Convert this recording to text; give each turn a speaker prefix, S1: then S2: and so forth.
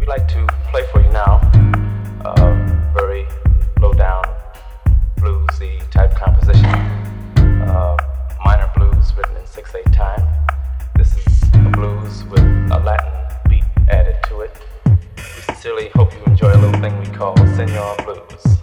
S1: we'd like to play for you now a very low down bluesy type composition. Uh, minor blues written in 6 8 time. This is a blues with a Latin beat added to it. We sincerely hope you enjoy a little thing we call Senor Blues.